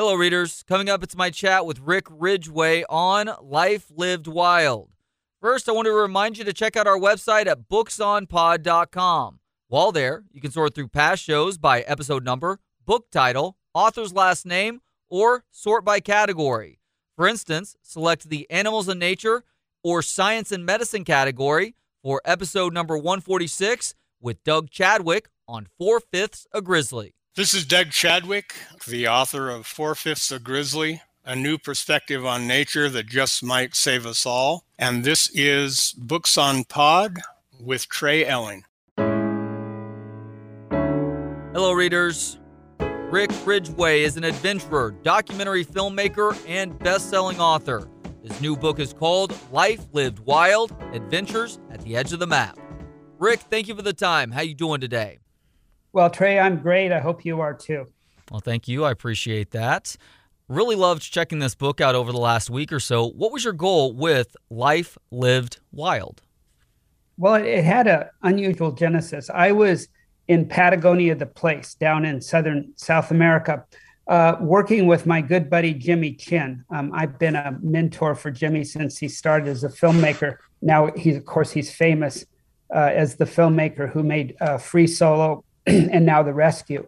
Hello, readers. Coming up, it's my chat with Rick Ridgeway on Life Lived Wild. First, I want to remind you to check out our website at booksonpod.com. While there, you can sort through past shows by episode number, book title, author's last name, or sort by category. For instance, select the Animals in Nature or Science and Medicine category for episode number 146 with Doug Chadwick on Four Fifths a Grizzly. This is Doug Chadwick, the author of Four Fifths of Grizzly, a new perspective on nature that just might save us all. And this is Books on Pod with Trey Elling. Hello, readers. Rick Ridgeway is an adventurer, documentary filmmaker, and best selling author. His new book is called Life Lived Wild Adventures at the Edge of the Map. Rick, thank you for the time. How are you doing today? Well, Trey, I'm great. I hope you are too. Well, thank you. I appreciate that. Really loved checking this book out over the last week or so. What was your goal with Life Lived Wild? Well, it had an unusual genesis. I was in Patagonia, the place down in southern South America, uh, working with my good buddy Jimmy Chin. Um, I've been a mentor for Jimmy since he started as a filmmaker. Now he's, of course, he's famous uh, as the filmmaker who made uh, Free Solo and now The Rescue.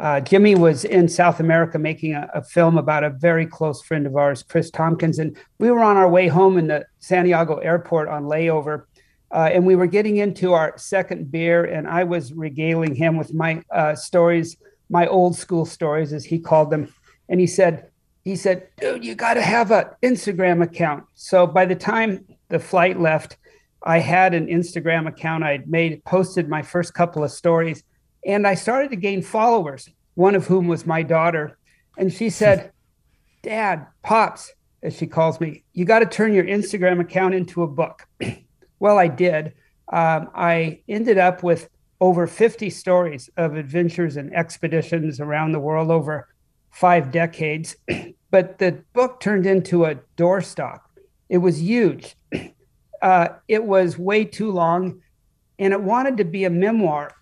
Uh, Jimmy was in South America making a, a, film about a very close friend of ours, Kris Tompkins, and we were on our way home in the Santiago airport on layover uh, and we were getting into our second beer, and I was regaling him with my uh, stories, my old school stories, as he called them. And he said, he said, dude, you got to have an Instagram account. So by the time the flight left, I had an Instagram account. I'd made, posted my first couple of stories, and I started to gain followers, one of whom was my daughter. And she said, Dad, Pops, as she calls me, you got to turn your Instagram account into a book. Well, I did. Um, I ended up with over 50 stories of adventures and expeditions around the world over five decades. but the book turned into a doorstop. It was huge. Uh, it was way too long, and it wanted to be a memoir,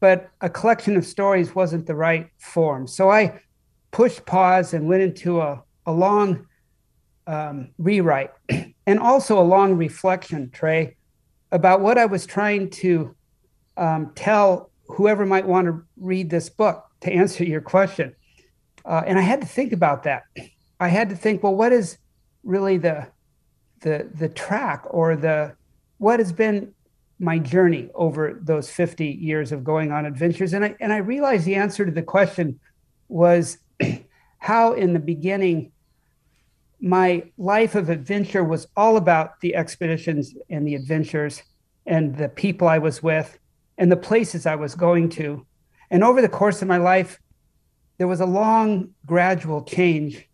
but a collection of stories wasn't the right form. So I pushed pause and went into a, a long um, rewrite and also a long reflection, Trey, about what I was trying to um, tell whoever might want to read this book to answer your question. Uh, and I had to think about that. I had to think, well, what is really the the the track or the what has been my journey over those 50 years of going on adventures? And I and I realized the answer to the question was how in the beginning my life of adventure was all about the expeditions and the adventures and the people I was with and the places I was going to. And over the course of my life, there was a long, gradual change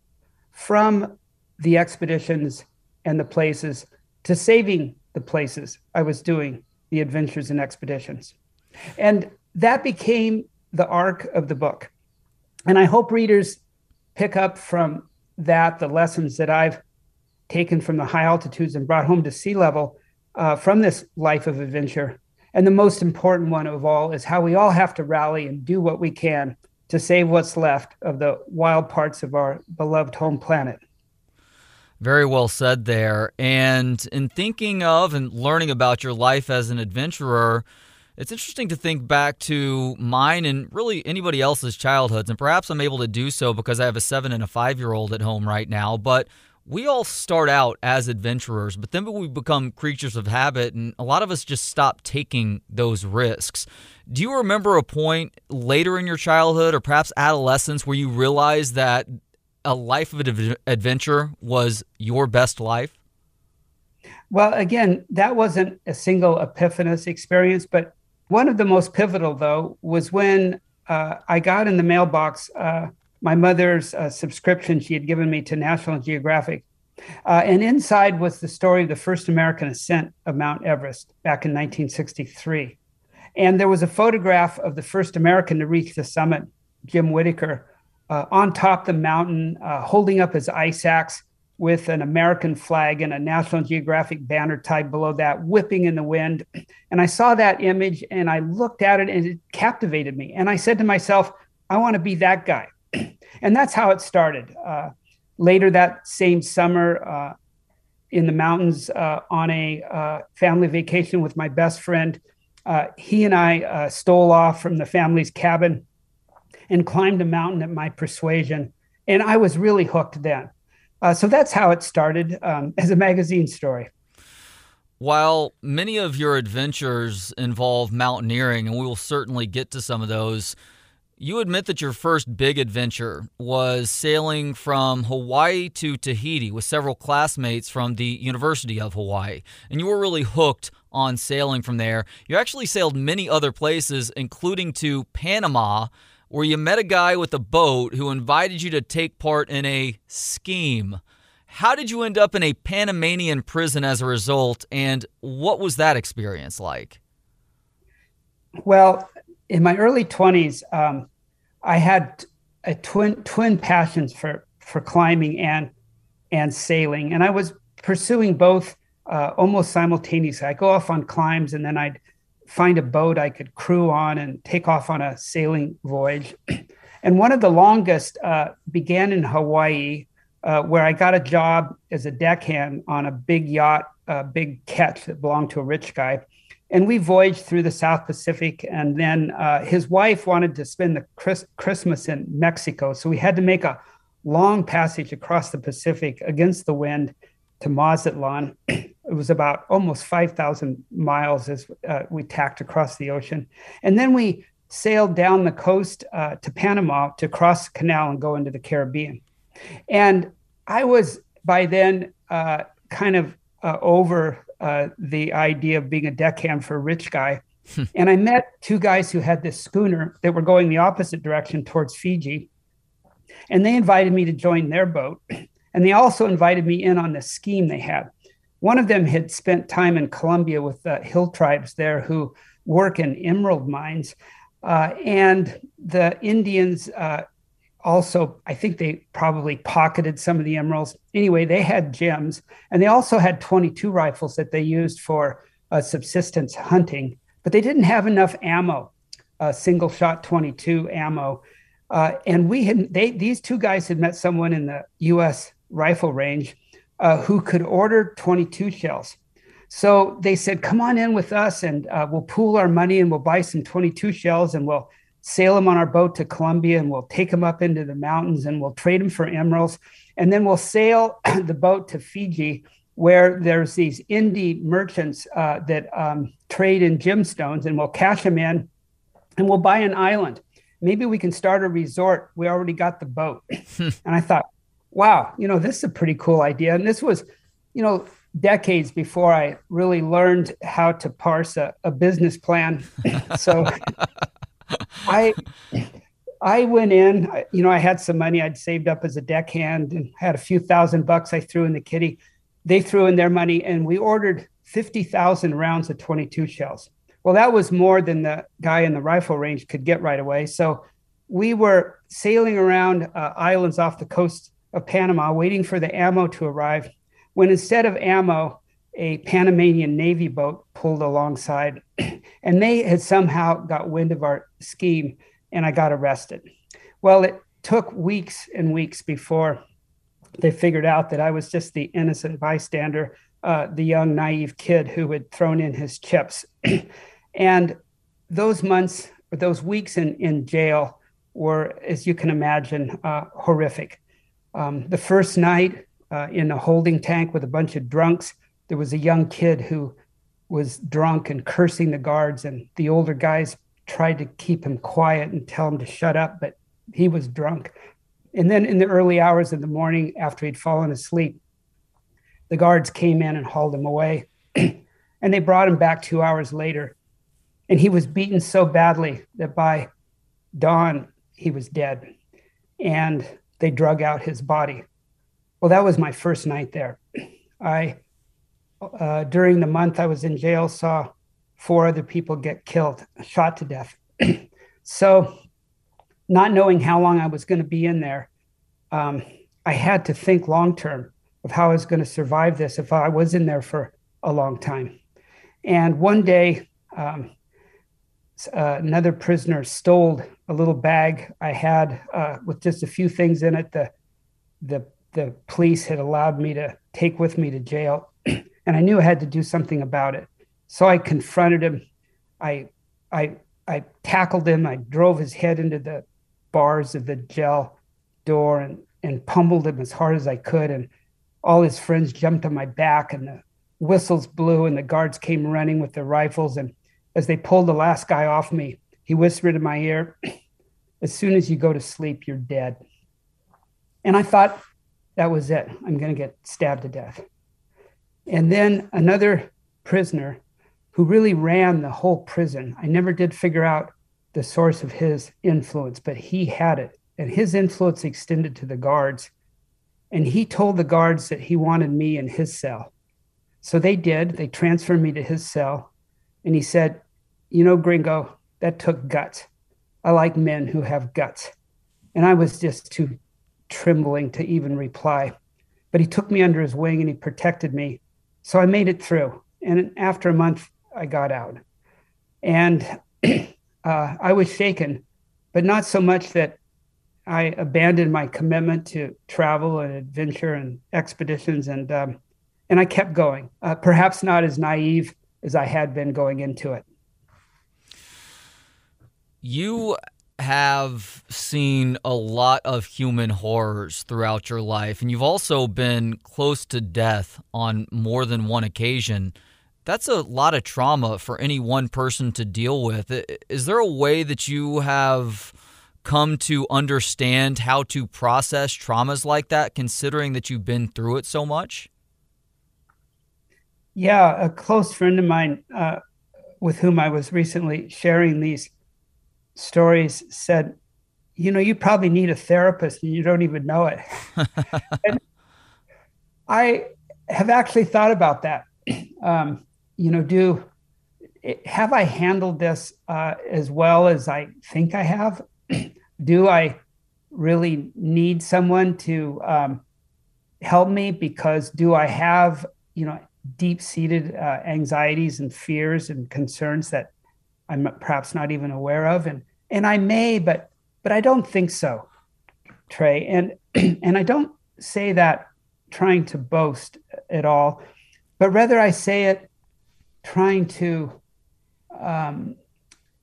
from the expeditions and the places to saving the places I was doing the adventures and expeditions. And that became the arc of the book. And I hope readers pick up from that the lessons that I've taken from the high altitudes and brought home to sea level uh, from this life of adventure. And the most important one of all is how we all have to rally and do what we can to save what's left of the wild parts of our beloved home planet. Very well said there. And in thinking of and learning about your life as an adventurer, it's interesting to think back to mine and really anybody else's childhoods. And perhaps I'm able to do so because I have a seven and a five year old at home right now. But we all start out as adventurers, but then we become creatures of habit, and a lot of us just stop taking those risks. Do you remember a point later in your childhood or perhaps adolescence where you realized that a life of adventure was your best life? Well, again, that wasn't a single epiphanous experience, but one of the most pivotal, though, was when uh, I got in the mailbox uh, my mother's uh, subscription she had given me to National Geographic. Uh, and inside was the story of the first American ascent of Mount Everest back in 1963. And there was a photograph of the first American to reach the summit, Jim Whittaker, uh, on top the mountain, uh, holding up his ice axe with an American flag and a National Geographic banner tied below that, whipping in the wind. And I saw that image and I looked at it and it captivated me. And I said to myself, I want to be that guy. and that's how it started. Uh, later that same summer, uh, in the mountains uh, on a uh, family vacation with my best friend, he and I stole off from the family's cabin and climbed a mountain at my persuasion, and I was really hooked then. so that's how it started um, as a magazine story. While many of your adventures involve mountaineering, and we will certainly get to some of those, you admit that your first big adventure was sailing from Hawaii to Tahiti with several classmates from the University of Hawaii. And you were really hooked on sailing from there. You actually sailed many other places, including to Panama, where you met a guy with a boat who invited you to take part in a scheme. How did you end up in a Panamanian prison as a result, and what was that experience like? Well, in my early 20s, um, I had a twin twin passions for for climbing and and sailing, and I was pursuing both uh, almost simultaneously. I go off on climbs, and then I'd find a boat I could crew on and take off on a sailing voyage. and one of the longest uh, began in Hawaii uh, where I got a job as a deckhand on a big yacht, a big ketch that belonged to a rich guy. And we voyaged through the South Pacific. And then uh, his wife wanted to spend the Chris- Christmas in Mexico. So we had to make a long passage across the Pacific against the wind to Mazatlan. it was about almost 5,000 miles as uh, we tacked across the ocean. And then we sailed down the coast uh, to Panama to cross the canal and go into the Caribbean. And I was by then uh, kind of uh, over uh, the idea of being a deckhand for a rich guy. Hmm. and I met two guys who had this schooner that were going the opposite direction towards Fiji. And they invited me to join their boat. And they also invited me in on the scheme they had. One of them had spent time in Colombia with the hill tribes there who work in emerald mines. Uh, and the Indians uh, also, I think they probably pocketed some of the emeralds. Anyway, they had gems, and they also had 22 rifles that they used for uh, subsistence hunting, but they didn't have enough ammo, uh, single shot 22 ammo. Uh, and we had they these two guys had met someone in the U.S. rifle range uh, who could order 22 shells. So they said, "Come on in with us, and uh, we'll pool our money, and we'll buy some 22 shells, and we'll." sail them on our boat to Colombia and we'll take them up into the mountains and we'll trade them for emeralds. And then we'll sail the boat to Fiji, where there's these indie merchants uh, that um, trade in gemstones and we'll cash them in and we'll buy an island. Maybe we can start a resort. We already got the boat. and I thought, wow, you know, this is a pretty cool idea. And this was, you know, decades before I really learned how to parse a, a business plan. so I I went in, you know, I had some money I'd saved up as a deckhand and had a few thousand bucks I threw in the kitty. They threw in their money and we ordered 50,000 rounds of 22 shells. Well, that was more than the guy in the rifle range could get right away. So we were sailing around uh, islands off the coast of Panama, waiting for the ammo to arrive. When instead of ammo, a Panamanian Navy boat pulled alongside, and they had somehow got wind of our scheme, and I got arrested. Well, it took weeks and weeks before they figured out that I was just the innocent bystander, uh, the young, naive kid who had thrown in his chips. and those months, those weeks in, in jail, were, as you can imagine, uh, horrific. Um, the first night uh, in a holding tank with a bunch of drunks, there was a young kid who was drunk and cursing the guards, and the older guys tried to keep him quiet and tell him to shut up, but he was drunk. And then in the early hours of the morning, after he'd fallen asleep, the guards came in and hauled him away. and they brought him back two hours later. And he was beaten so badly that by dawn, he was dead. And they drug out his body. Well, that was my first night there. I uh, during the month I was in jail, saw four other people get killed, shot to death. so, not knowing how long I was going to be in there, um, I had to think long term of how I was going to survive this if I was in there for a long time. And one day, um, uh, another prisoner stole a little bag I had uh, with just a few things in it. The the the police had allowed me to take with me to jail, and I knew I had to do something about it. So I confronted him. I I I tackled him. I drove his head into the bars of the jail door and and pummeled him as hard as I could. And all his friends jumped on my back, and the whistles blew, and the guards came running with their rifles. And as they pulled the last guy off me, he whispered in my ear, As soon as you go to sleep, you're dead. And I thought that was it. I'm going to get stabbed to death. And then another prisoner who really ran the whole prison, I never did figure out the source of his influence, but he had it. And his influence extended to the guards. And he told the guards that he wanted me in his cell. So they did. They transferred me to his cell. And he said, You know, gringo, that took guts. I like men who have guts. And I was just too trembling to even reply. But he took me under his wing and he protected me. So I made it through. And after a month, I got out. And uh, I was shaken, but not so much that I abandoned my commitment to travel and adventure and expeditions. And, um, and I kept going, uh, perhaps not as naive as I had been going into it. You have seen a lot of human horrors throughout your life, and you've also been close to death on more than one occasion. That's a lot of trauma for any one person to deal with. Is there a way that you have come to understand how to process traumas like that, considering that you've been through it so much? Yeah, a close friend of mine uh, with whom I was recently sharing these stories said, you know, you probably need a therapist and you don't even know it. and I have actually thought about that. Um, you know, do have I handled this uh, as well as I think I have? do I really need someone to um, help me? Because do I have, you know, deep seated uh, anxieties and fears and concerns that I'm perhaps not even aware of, and and I may, but but I don't think so, Trey. And and I don't say that trying to boast at all, but rather I say it trying to um,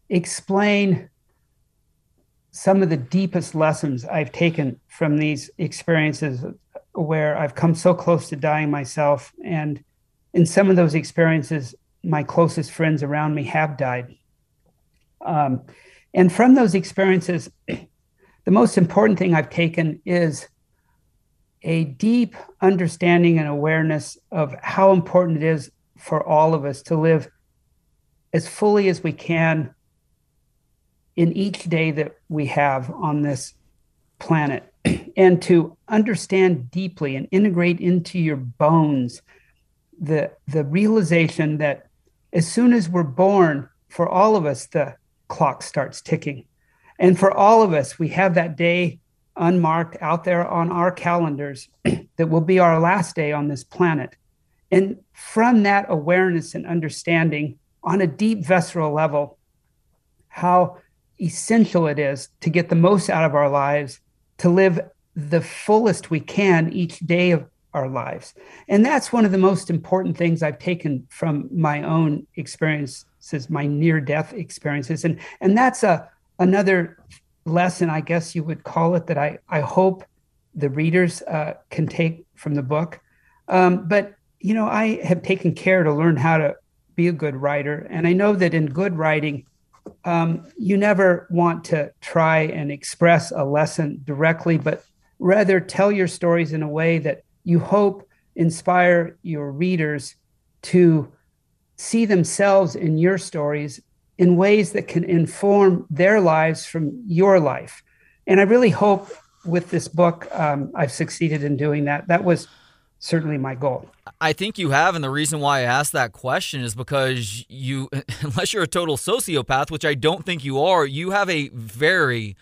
explain some of the deepest lessons I've taken from these experiences where I've come so close to dying myself. And in some of those experiences, my closest friends around me have died. Um, and from those experiences, the most important thing I've taken is a deep understanding and awareness of how important it is for all of us to live as fully as we can in each day that we have on this planet and to understand deeply and integrate into your bones the the realization that as soon as we're born for all of us the clock starts ticking. And for all of us, we have that day unmarked out there on our calendars that will be our last day on this planet. And from that awareness and understanding on a deep visceral level, how essential it is to get the most out of our lives, to live the fullest we can each day of our lives. And that's one of the most important things I've taken from my own experiences, my near death experiences. And, and that's a, another lesson, I guess you would call it, that I, I hope the readers uh, can take from the book. Um, but, you know, I have taken care to learn how to be a good writer. And I know that in good writing, um, you never want to try and express a lesson directly, but rather tell your stories in a way that you hope inspire your readers to see themselves in your stories in ways that can inform their lives from your life. And I really hope with this book, um, I've succeeded in doing that. That was certainly my goal. I think you have. And the reason why I asked that question is because you, unless you're a total sociopath, which I don't think you are, you have a very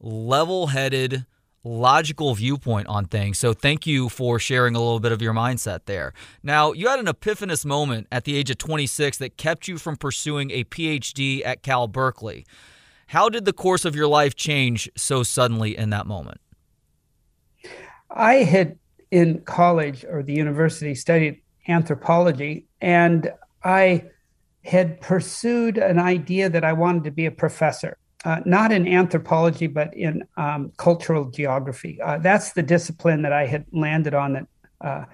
level headed, logical viewpoint on things. So thank you for sharing a little bit of your mindset there. Now, you had an epiphanous moment at the age of 26 that kept you from pursuing a PhD at Cal Berkeley. How did the course of your life change so suddenly in that moment? I had in college or the university studied anthropology, and I had pursued an idea that I wanted to be a professor. Uh, not in anthropology, but in um, cultural geography. Uh, that's the discipline that I had landed on that uh,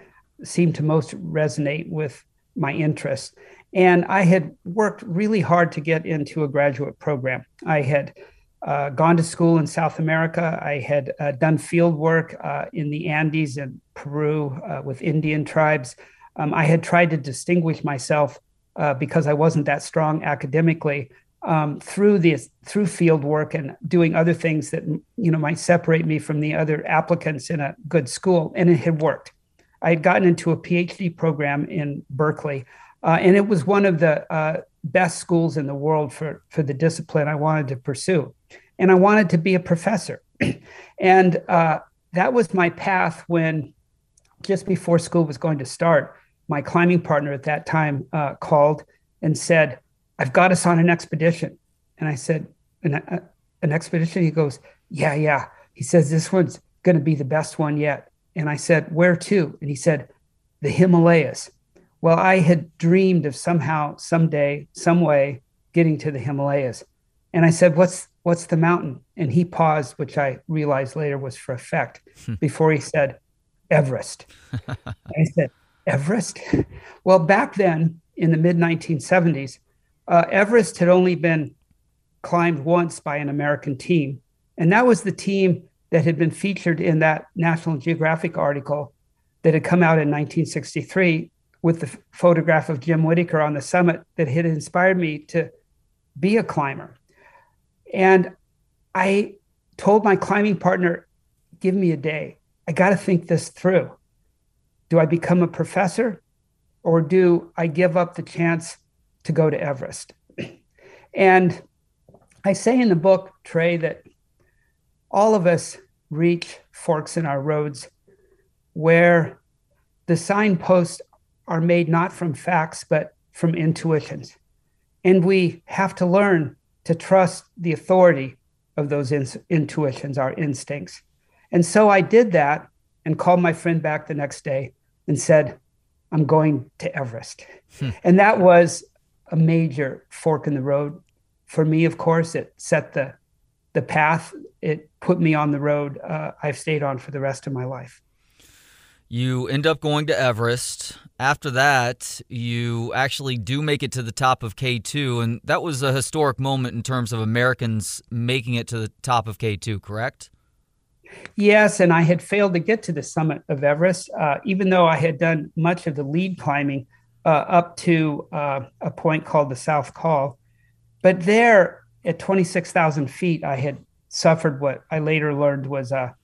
seemed to most resonate with my interests. And I had worked really hard to get into a graduate program. I had uh, gone to school in South America. I had uh, done field work uh, in the Andes and Peru with Indian tribes. Um, I had tried to distinguish myself because I wasn't that strong academically um, through this through field work and doing other things that you know might separate me from the other applicants in a good school. And it had worked. I had gotten into a phd program in berkeley uh, and it was one of the uh, best schools in the world for for the discipline i wanted to pursue. And i wanted to be a professor. And uh, that was my path when just before school was going to start my climbing partner at that time uh, called and said I've got us on an expedition. And I said, an, uh, an expedition? He goes, yeah, yeah. He says, this one's going to be the best one yet. And I said, where to? And he said, the Himalayas. Well, I had dreamed of somehow, someday, some way getting to the Himalayas. And I said, what's, what's the mountain? And he paused, which I realized later was for effect, hmm. before he said, Everest. I said, Everest? Well, back then in the mid 1970s, uh, Everest had only been climbed once by an American team, and that was the team that had been featured in that National Geographic article that had come out in 1963 with the photograph of Jim Whittaker on the summit that had inspired me to be a climber. And I told my climbing partner, give me a day. I got to think this through. Do I become a professor or do I give up the chance to go to Everest. And I say in the book, Trey, that all of us reach forks in our roads where the signposts are made not from facts, but from intuitions. And we have to learn to trust the authority of those in- intuitions, our instincts. And so I did that and called my friend back the next day and said, I'm going to Everest. Hmm. And that was a major fork in the road for me. Of course, it set the the path. It put me on the road uh, I've stayed on for the rest of my life. You end up going to Everest. After that, you actually do make it to the top of K2, and that was a historic moment in terms of Americans making it to the top of K2, correct? Yes, and I had failed to get to the summit of Everest, uh, even though I had done much of the lead climbing up to uh, a point called the South Col. But there at 26,000 feet, I had suffered what I later learned was a,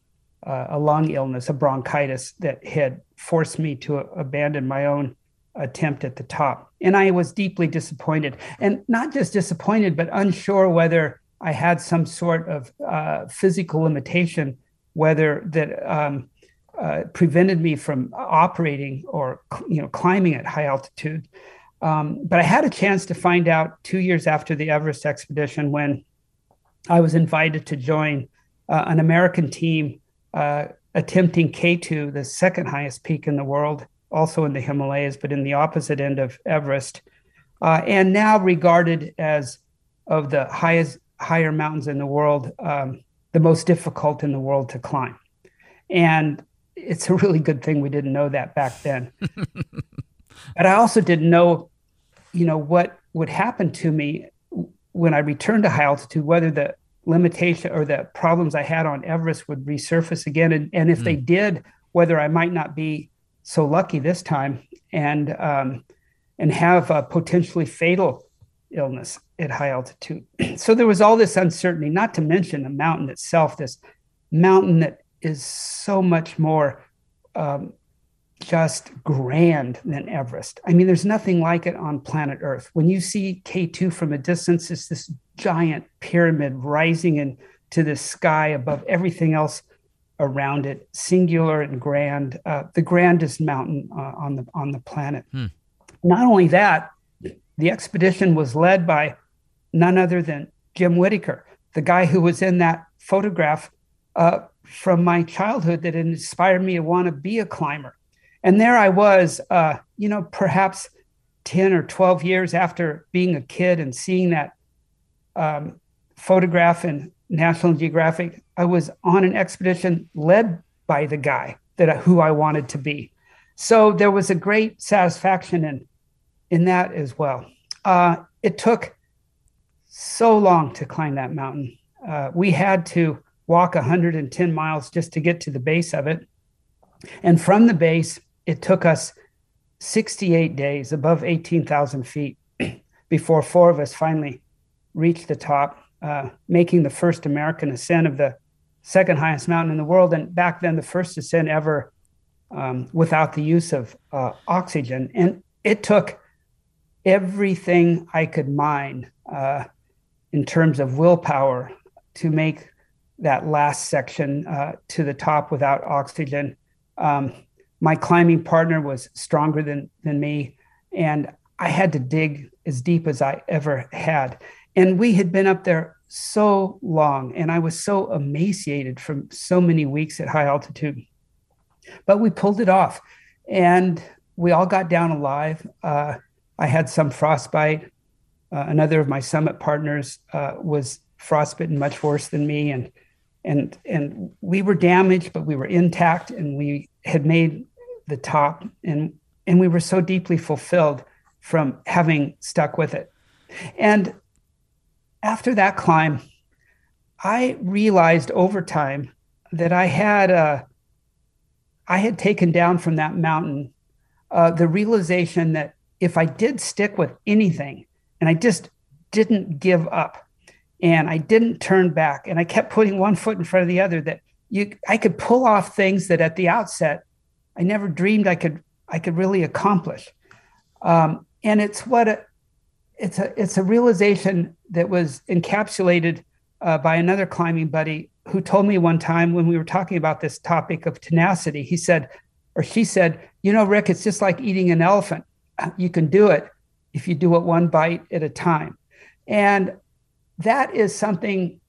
a lung illness, a bronchitis that had forced me to abandon my own attempt at the top. And I was deeply disappointed. And not just disappointed, but unsure whether I had some sort of uh, physical limitation, whether that um, uh, prevented me from operating or you know climbing at high altitude. Um, but I had a chance to find out two years after the Everest expedition when I was invited to join uh, an American team uh, attempting K2, the second highest peak in the world, also in the Himalayas, but in the opposite end of Everest, uh, and now regarded as of the highest higher mountains in the world, um, the most difficult in the world to climb. And it's a really good thing we didn't know that back then. but I also didn't know, you know, what would happen to me when I returned to high altitude, whether the limitation or the problems I had on Everest would resurface again. And, and if mm. they did, whether I might not be so lucky this time and um, and have a potentially fatal illness at high altitude. so there was all this uncertainty, not to mention the mountain itself, this mountain that is so much more um, just grand than Everest. I mean, there's nothing like it on planet Earth. When you see K2 from a distance, it's this giant pyramid rising into the sky above everything else around it, singular and grand, uh, the grandest mountain uh, on the on the planet. Hmm. Not only that, the expedition was led by none other than Jim Whittaker, the guy who was in that photograph uh, from my childhood that inspired me to want to be a climber. And there I was, uh, you know, perhaps 10 or 12 years after being a kid and seeing that um, photograph in National Geographic, I was on an expedition led by the guy that who I wanted to be. So there was a great satisfaction in in that as well. Uh, it took so long to climb that mountain. Uh, we had to walk 110 miles just to get to the base of it, and from the base, it took us 68 days above 18,000 feet before four of us finally reached the top, uh, making the first American ascent of the second highest mountain in the world. And back then, the first ascent ever um, without the use of uh, oxygen. And it took everything I could mine uh, in terms of willpower to make that last section uh, to the top without oxygen. Um, my climbing partner was stronger than than me, and I had to dig as deep as I ever had. And we had been up there so long, and I was so emaciated from so many weeks at high altitude. But we pulled it off, and we all got down alive. Uh, I had some frostbite. Uh, another of my summit partners uh, was frostbitten much worse than me, and and and we were damaged, but we were intact, and we had made the top, and and we were so deeply fulfilled from having stuck with it. And after that climb, I realized over time that I had uh, I had taken down from that mountain uh, the realization that if I did stick with anything and I just didn't give up and I didn't turn back and I kept putting one foot in front of the other, that you I could pull off things that at the outset I never dreamed I could I could really accomplish. Um, and it's what a, it's a it's a realization that was encapsulated uh, by another climbing buddy who told me one time when we were talking about this topic of tenacity. He said, or she said, "You know, Rick, it's just like eating an elephant. You can do it if you do it one bite at a time." And that is something,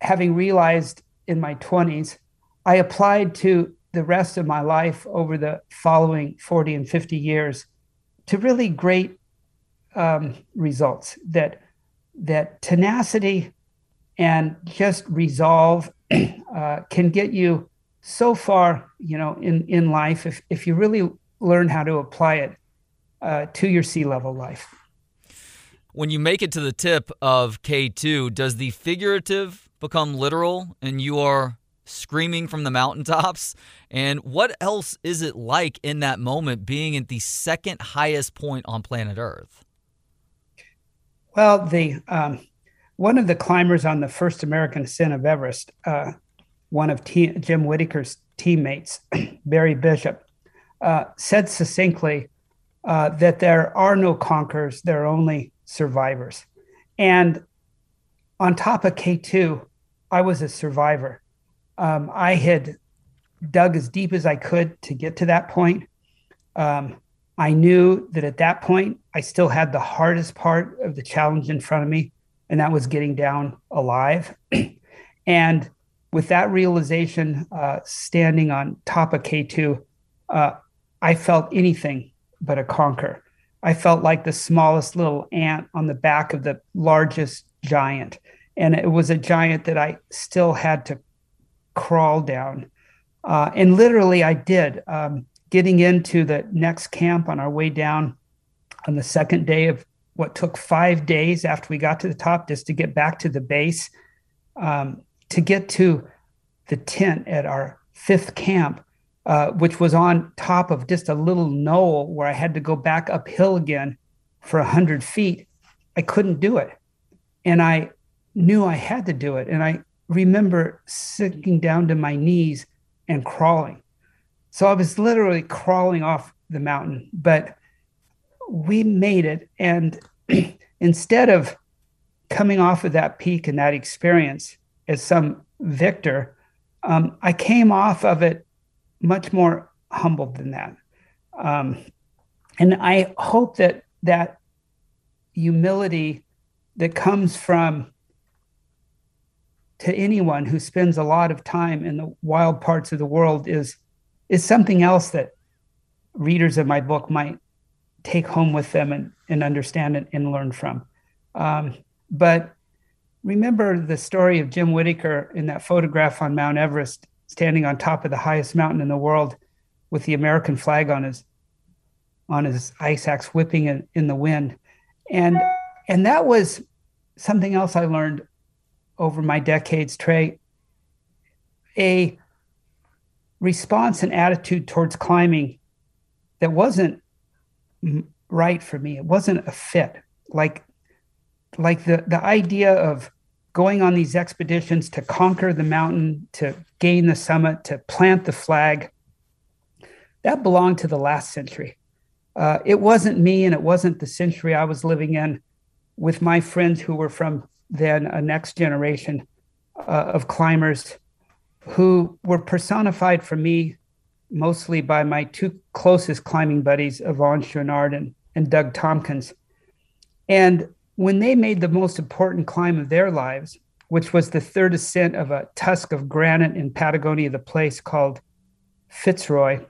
having realized in my 20s, I applied to the rest of my life over the following 40 and 50 years to really great um, results that that tenacity and just resolve uh, can get you so far you know in in life if if you really learn how to apply it uh, to your sea level life when you make it to the tip of K2 does the figurative become literal and you are screaming from the mountaintops? And what else is it like in that moment being at the second highest point on planet Earth? Well, the um, one of the climbers on the first American ascent of Everest, uh, one of Jim Whittaker's teammates, Barry Bishop, uh, said succinctly uh, that there are no conquerors, there are only survivors. And on top of K2, I was a survivor. Um, I had dug as deep as I could to get to that point. Um, I knew that at that point, I still had the hardest part of the challenge in front of me, and that was getting down alive. and with that realization, uh, standing on top of K2, uh, I felt anything but a conquer. I felt like the smallest little ant on the back of the largest giant. And it was a giant that I still had to crawl down. Uh, and literally, I did. Um, getting into the next camp on our way down on the second day of what took five days after we got to the top just to get back to the base, um, to get to the tent at our fifth camp, uh, which was on top of just a little knoll where I had to go back uphill again for 100 feet. I couldn't do it. And I knew I had to do it. And I remember sinking down to my knees and crawling. So I was literally crawling off the mountain, but we made it. And instead of coming off of that peak and that experience as some victor, um, I came off of it much more humbled than that. Um, and I hope that that humility that comes from to anyone who spends a lot of time in the wild parts of the world is is something else that readers of my book might take home with them and, and understand and, learn from. Um, but remember the story of Jim Whittaker in that photograph on Mount Everest, standing on top of the highest mountain in the world with the American flag on his on his ice axe whipping in, in the wind. And and that was something else I learned over my decades, Trey. A response and attitude towards climbing that wasn't right for me. It wasn't a fit. Like like the the idea of going on these expeditions to conquer the mountain, to gain the summit, to plant the flag, that belonged to the last century. Uh, it wasn't me, and it wasn't the century I was living in with my friends who were from then a next generation uh, of climbers who were personified for me mostly by my two closest climbing buddies, Yvon Chouinard and, and Doug Tompkins. And when they made the most important climb of their lives, which was the third ascent of a tusk of granite in Patagonia, the place called Fitzroy,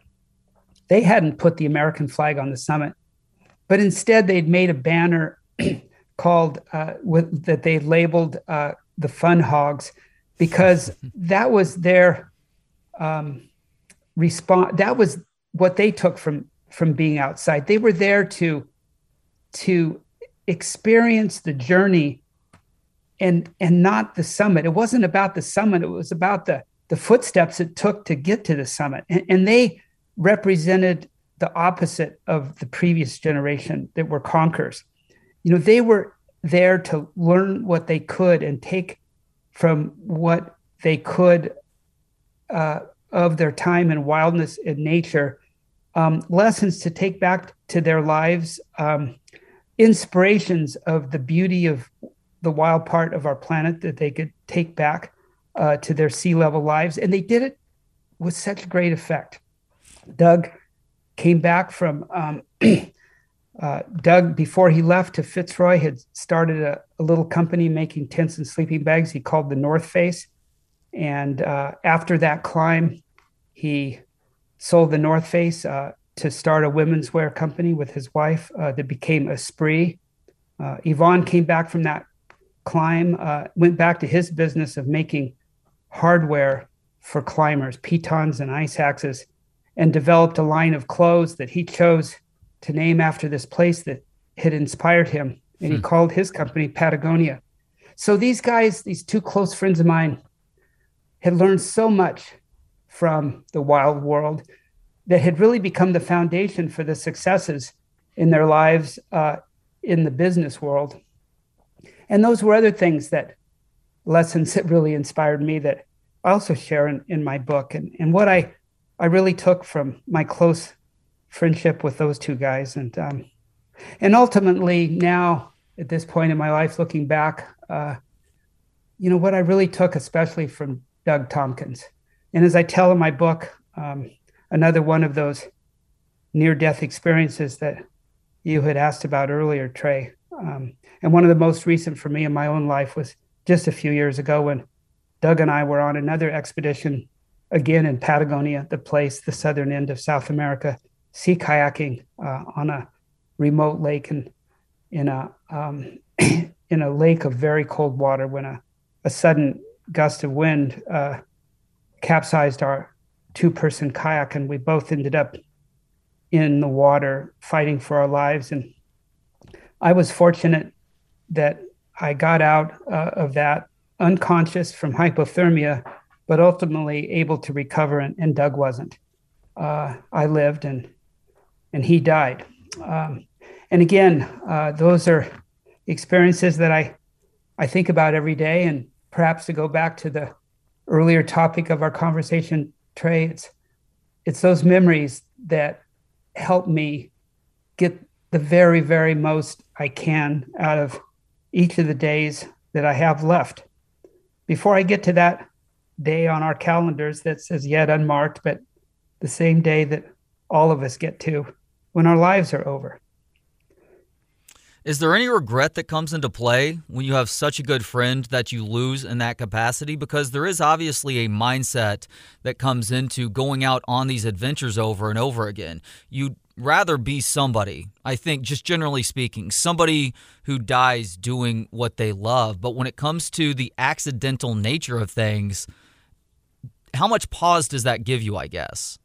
they hadn't put the American flag on the summit, but instead they'd made a banner called uh, with, that they labeled uh, the Fun Hogs because that was their um, response. That was what they took from from being outside. They were there to to experience the journey and and not the summit. It wasn't about the summit. It was about the the footsteps it took to get to the summit. And, and they represented the opposite of the previous generation that were conquerors. You know, they were there to learn what they could and take from what they could uh, of their time and wildness in nature, um, lessons to take back to their lives, um, inspirations of the beauty of the wild part of our planet that they could take back uh, to their sea level lives. And they did it with such great effect. Doug came back from um, uh, Doug, before he left to Fitzroy, had started a, a, little company making tents and sleeping bags. He called the North Face. And uh, after that climb, he sold the North Face uh, to start a women's wear company with his wife uh, that became Esprit. Uh, Yvon came back from that climb, uh, went back to his business of making hardware for climbers, pitons and ice axes, and developed a line of clothes that he chose to name after this place that had inspired him. And hmm. he called his company Patagonia. So these guys, these two close friends of mine, had learned so much from the wild world that had really become the foundation for the successes in their lives uh, in the business world. And those were other things that lessons that really inspired me that I also share in, in my book. And, and what I, I really took from my close friendship with those two guys, and um, and ultimately now at this point in my life, looking back, uh, you know what I really took, especially from Doug Tompkins, and as I tell in my book, um, another one of those near-death experiences that you had asked about earlier, Trey, um, and one of the most recent for me in my own life was just a few years ago when Doug and I were on another expedition again in Patagonia, the place, the southern end of South America, sea kayaking uh, on a remote lake and in a um, in a lake of very cold water when a, a sudden gust of wind uh, capsized our two person kayak and we both ended up in the water fighting for our lives and i was fortunate that i got out uh, of that unconscious from hypothermia but ultimately able to recover and, and doug wasn't uh, i lived and and he died. Um, and again, uh, those are experiences that I I think about every day. And perhaps to go back to the earlier topic of our conversation, Trey, it's it's those memories that help me get the very very most I can out of each of the days that I have left. Before I get to that day on our calendars that says yet unmarked, but the same day that all of us get to when our lives are over. Is there any regret that comes into play when you have such a good friend that you lose in that capacity? Because there is obviously a mindset that comes into going out on these adventures over and over again. You'd rather be somebody, I think, just generally speaking, somebody who dies doing what they love. But when it comes to the accidental nature of things, how much pause does that give you, I guess?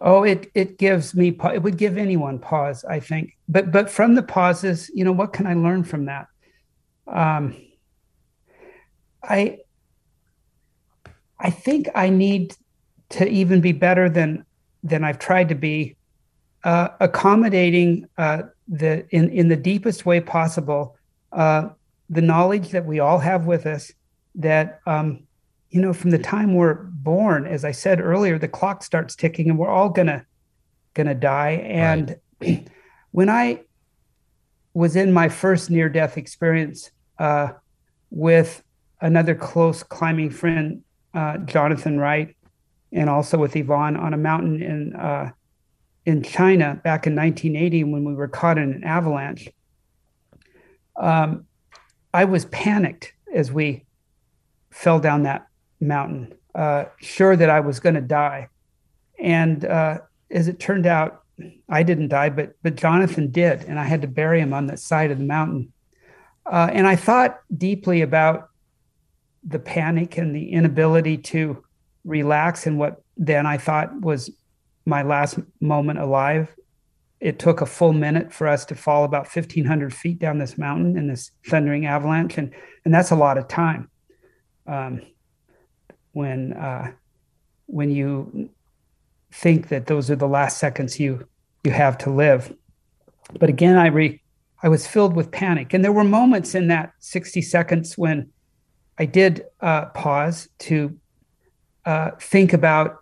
Oh, it it gives me it would give anyone pause, I think. But but from the pauses, you know, what can I learn from that? Um, I I think I need to even be better than than I've tried to be, uh, accommodating uh, the in in the deepest way possible uh, the knowledge that we all have with us that um, you know, from the time we're born, as I said earlier, the clock starts ticking and we're all gonna gonna die. And right. when I was in my first near death experience uh, with another close climbing friend, uh, Jonathan Wright, and also with Yvonne on a mountain in uh, in China back in 1980 when we were caught in an avalanche. Um, I was panicked as we fell down that mountain, uh, sure that I was going to die. And uh, as it turned out, I didn't die, but but Jonathan did, and I had to bury him on the side of the mountain. Uh, and I thought deeply about the panic and the inability to relax, and what then I thought was my last moment alive. It took a full minute for us to fall about 1,500 feet down this mountain in this thundering avalanche, and and that's a lot of time. Um, when uh, when you think that those are the last seconds you you have to live. But again, I re I was filled with panic, and there were moments in that 60 seconds when I did uh, pause to uh, think about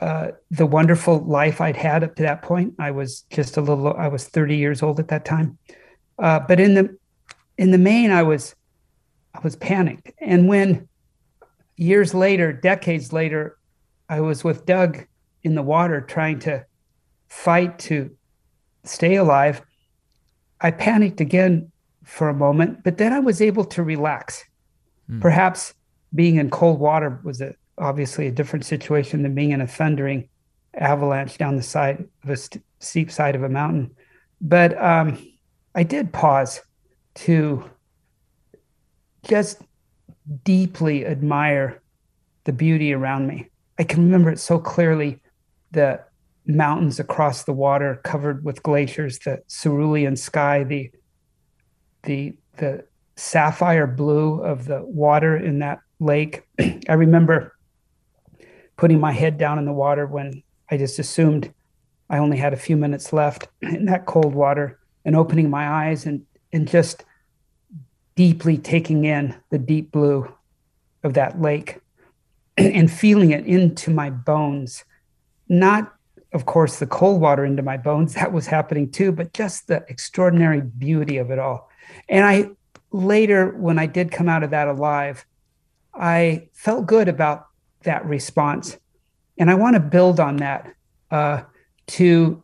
uh, the wonderful life I'd had up to that point. I was just a little. I was 30 years old at that time, uh, but in the in the main, I was I was panicked. And when years later, decades later, I was with Doug in the water trying to fight to stay alive. I panicked again for a moment, but then I was able to relax. Mm. Perhaps being in cold water was a, obviously a different situation than being in a thundering avalanche down the side of a st- steep side of a mountain. But um, I did pause to just deeply admire the beauty around me. I can remember it so clearly the mountains across the water covered with glaciers, the cerulean sky, the the the sapphire blue of the water in that lake. I remember putting my head down in the water when I just assumed I only had a few minutes left in that cold water and opening my eyes and and just deeply taking in the deep blue of that lake and feeling it into my bones. Not, of course, the cold water into my bones, that was happening too, but just the extraordinary beauty of it all. And I later, when I did come out of that alive, I felt good about that response. And I want to build on that uh, to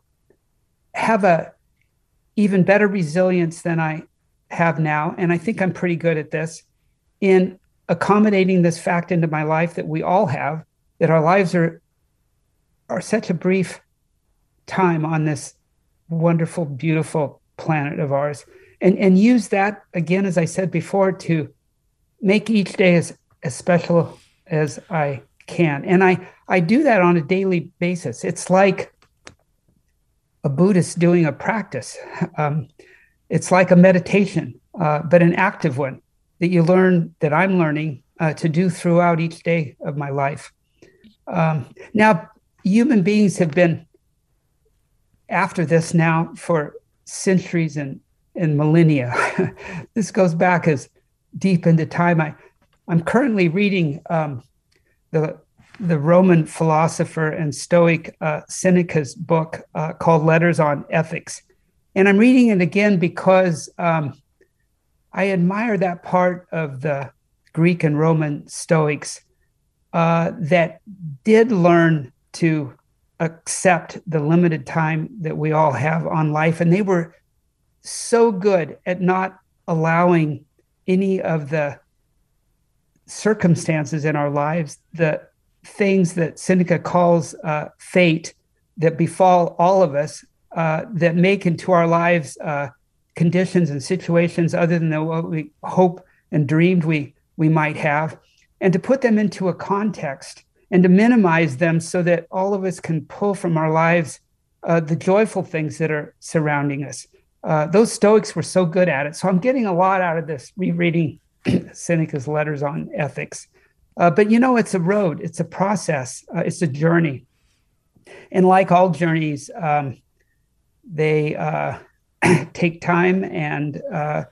have a even better resilience than I have now, and I think I'm pretty good at this, in accommodating this fact into my life that we all have, that our lives are are such a brief time on this wonderful, beautiful planet of ours. And and use that again, as I said before, to make each day as, as special as I can. And I, I do that on a daily basis. It's like a Buddhist doing a practice. Um, it's like a meditation, uh, but an active one that you learn that I'm learning uh, to do throughout each day of my life. Um, now, human beings have been after this now for centuries and, and millennia. this goes back as deep into time. I, I'm currently reading um, the the Roman philosopher and Stoic uh, Seneca's book uh, called Letters on Ethics. And I'm reading it again because um, I admire that part of the Greek and Roman Stoics uh, that did learn to accept the limited time that we all have on life. And they were so good at not allowing any of the circumstances in our lives, the things that Seneca calls uh, fate that befall all of us, uh, that make into our lives uh, conditions and situations other than what we hope and dreamed we we might have, and to put them into a context and to minimize them so that all of us can pull from our lives uh, the joyful things that are surrounding us. Uh, those Stoics were so good at it. So I'm getting a lot out of this rereading Seneca's letters on ethics. Uh, but you know, it's a road, it's a process, uh, it's a journey. And like all journeys, um, they uh, take time and uh,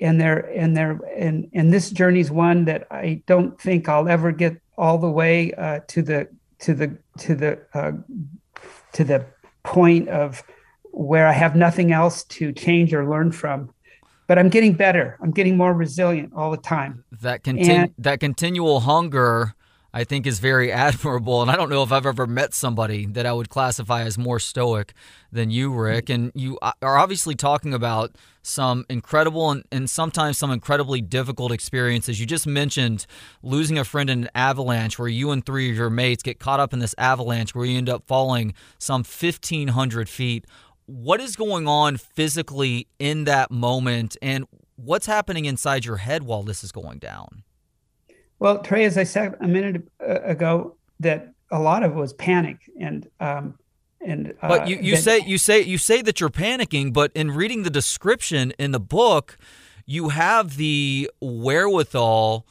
and they're and they're and and this journey is one that I don't think I'll ever get all the way uh, to the to the to the uh, to the point of where I have nothing else to change or learn from. But I'm getting better. I'm getting more resilient all the time. That continu- and, that continual hunger I think is very admirable. And I don't know if I've ever met somebody that I would classify as more stoic than you, Rick. And you uh, are obviously talking about some incredible and, and sometimes some incredibly difficult experiences. You just mentioned losing a friend in an avalanche where you and three of your mates get caught up in this avalanche where you end up falling some 1,500 feet. What is going on physically in that moment? And what's happening inside your head while this is going down? Well, Trey, as I said a minute uh, ago, that a lot of it was panic and um, and uh, but you, you say you say you say that you're panicking, but in reading the description in the book, you have the wherewithal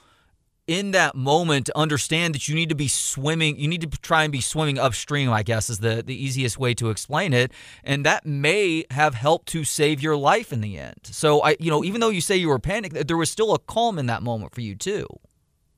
in that moment to understand that you need to be swimming you need to try and be swimming upstream i guess is the, the easiest way to explain it. And that may have helped to save your life in the end. So i you know even though you say you were panicked there was still a calm in that moment for you too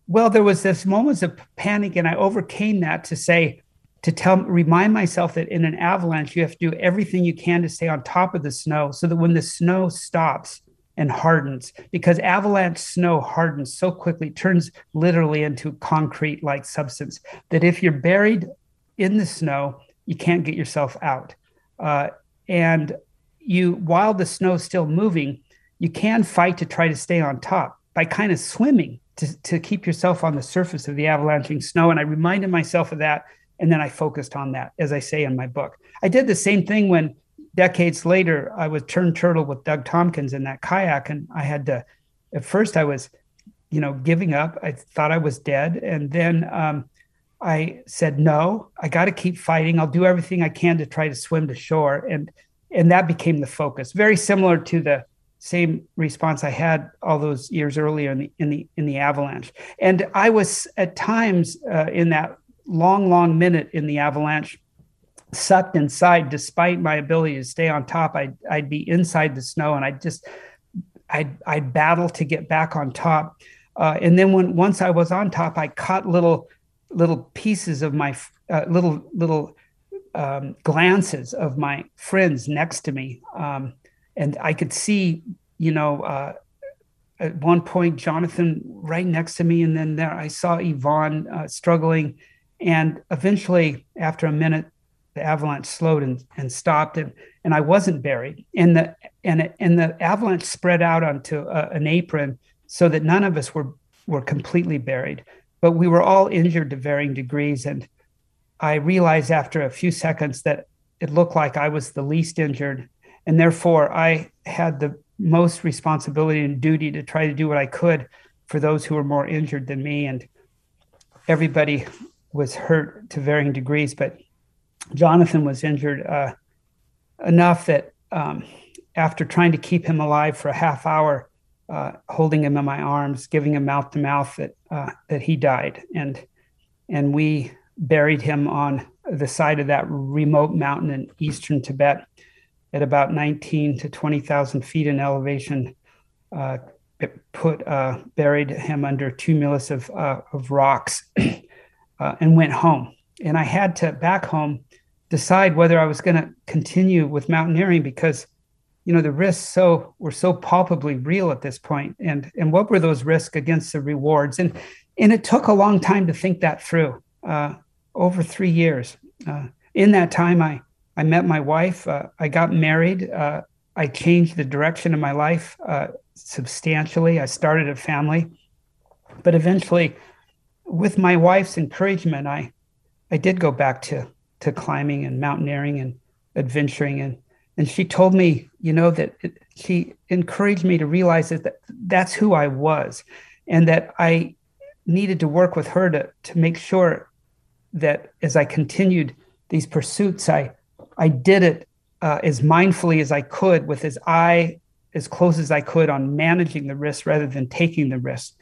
well, there was this moments of panic, and I overcame that to say, to tell, remind myself that in an avalanche, you have to do everything you can to stay on top of the snow so that when the snow stops and hardens, because avalanche snow hardens so quickly, turns literally into concrete like substance, that if you're buried in the snow, you can't get yourself out. Uh, and you, while the snow is still moving, you can fight to try to stay on top by kind of swimming to, to keep yourself on the surface of the avalanching snow. And I reminded myself of that. And then I focused on that, as I say in my book. I did the same thing when decades later I was turned turtle with Doug Tompkins in that kayak. And I had to, at first, I was, you know, giving up. I thought I was dead. And then um, I said, no, I got to keep fighting. I'll do everything I can to try to swim to shore. And and that became the focus. Very similar to the same response I had all those years earlier in the in the in the avalanche. And I was at times uh, in that long, long minute in the avalanche, sucked inside. Despite my ability to stay on top, I'd I'd be inside the snow, and I just I'd I'd battle to get back on top. Uh, and then when once I was on top, I caught little little pieces of my uh, little little um, glances of my friends next to me. Um, and I could see, you know, uh, at one point Jonathan right next to me, and then there I saw Yvonne uh, struggling, and eventually, after a minute, the avalanche slowed and, and stopped, and and I wasn't buried, and the and and the avalanche spread out onto uh, an apron so that none of us were were completely buried, but we were all injured to varying degrees, and I realized after a few seconds that it looked like I was the least injured and therefore I had the most responsibility and duty to try to do what I could for those who were more injured than me. And everybody was hurt to varying degrees, but Jonathan was injured uh, enough that um, after trying to keep him alive for a half hour, uh, holding him in my arms, giving him mouth to mouth, that uh, that he died, and and we buried him on the side of that remote mountain in eastern Tibet at about 19 to 20,000 feet in elevation, uh, put uh, buried him under tumulus of, uh, of rocks uh, and went home. And I had to back home decide whether I was going to continue with mountaineering because you know the risks so were so palpably real at this point. And and what were those risks against the rewards? And and it took a long time to think that through. Uh, over three years. Uh, in that time i I met my wife. Uh, I got married. Uh, I changed the direction of my life uh, substantially. I started a family, but eventually, with my wife's encouragement, I I did go back to to climbing and mountaineering and adventuring and and she told me, you know, that it, she encouraged me to realize that, that that's who I was, and that I needed to work with her to to make sure that as I continued these pursuits, I I did it uh, as mindfully as I could, with his eye as close as I could on managing the risk rather than taking the risk,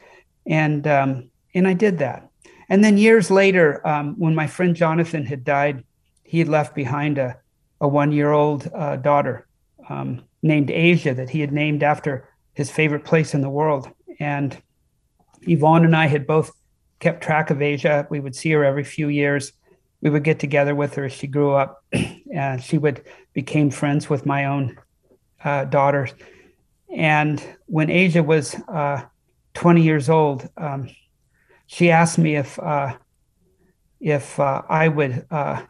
and um, and I did that. And then years later, um, when my friend Jonathan had died, he had left behind a a one year old uh, daughter um, named Asia that he had named after his favorite place in the world. And Yvonne and I had both kept track of Asia. We would see her every few years. We would get together with her as she grew up, and she would became friends with my own uh, daughters. And when Asia was uh, 20 years old, um, she asked me if uh, if uh, I would uh,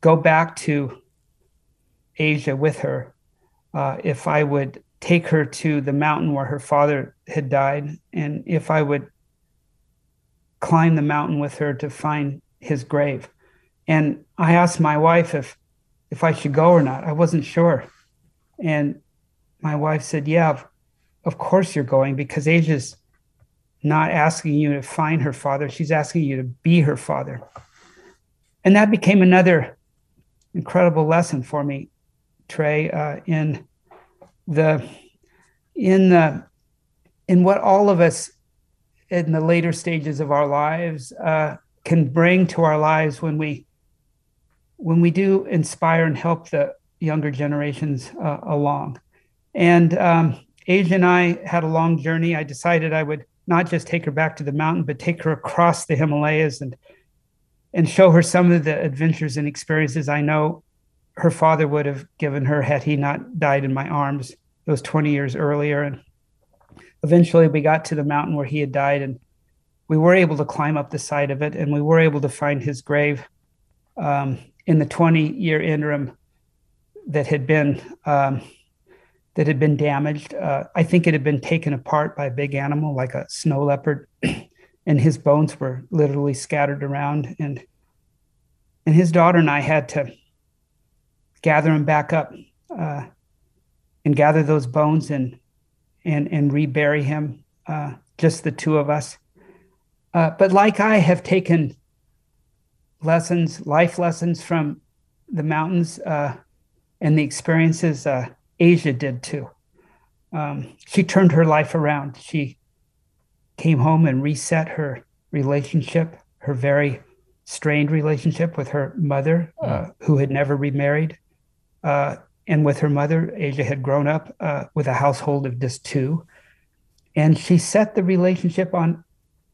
go back to Asia with her, uh, if I would take her to the mountain where her father had died, and if I would climb the mountain with her to find his grave. And I asked my wife if if I should go or not. I wasn't sure. And my wife said, "Yeah, of, course you're going because Asia's not asking you to find her father. She's asking you to be her father." And that became another incredible lesson for me, Trey, uh, in the in the in what all of us in the later stages of our lives uh, can bring to our lives when we when we do inspire and help the younger generations uh, along. And um, Asia and I had a long journey. I decided I would not just take her back to the mountain, but take her across the Himalayas and and show her some of the adventures and experiences I know her father would have given her had he not died in my arms those 20 years earlier. And eventually we got to the mountain where he had died and we were able to climb up the side of it and we were able to find his grave um, in the 20 year interim that had been um, that had been damaged uh, i think it had been taken apart by a big animal like a snow leopard and his bones were literally scattered around and and his daughter and i had to gather him back up uh, and gather those bones and and and rebury him, uh, just the two of us. Uh, but like I have taken lessons, life lessons from the mountains uh, and the experiences, uh, Asia did too. Um, she turned her life around. She came home and reset her relationship, her very strained relationship with her mother, uh, who had never remarried. Uh, and with her mother, Asia had grown up uh, with a household of just two, and she set the relationship on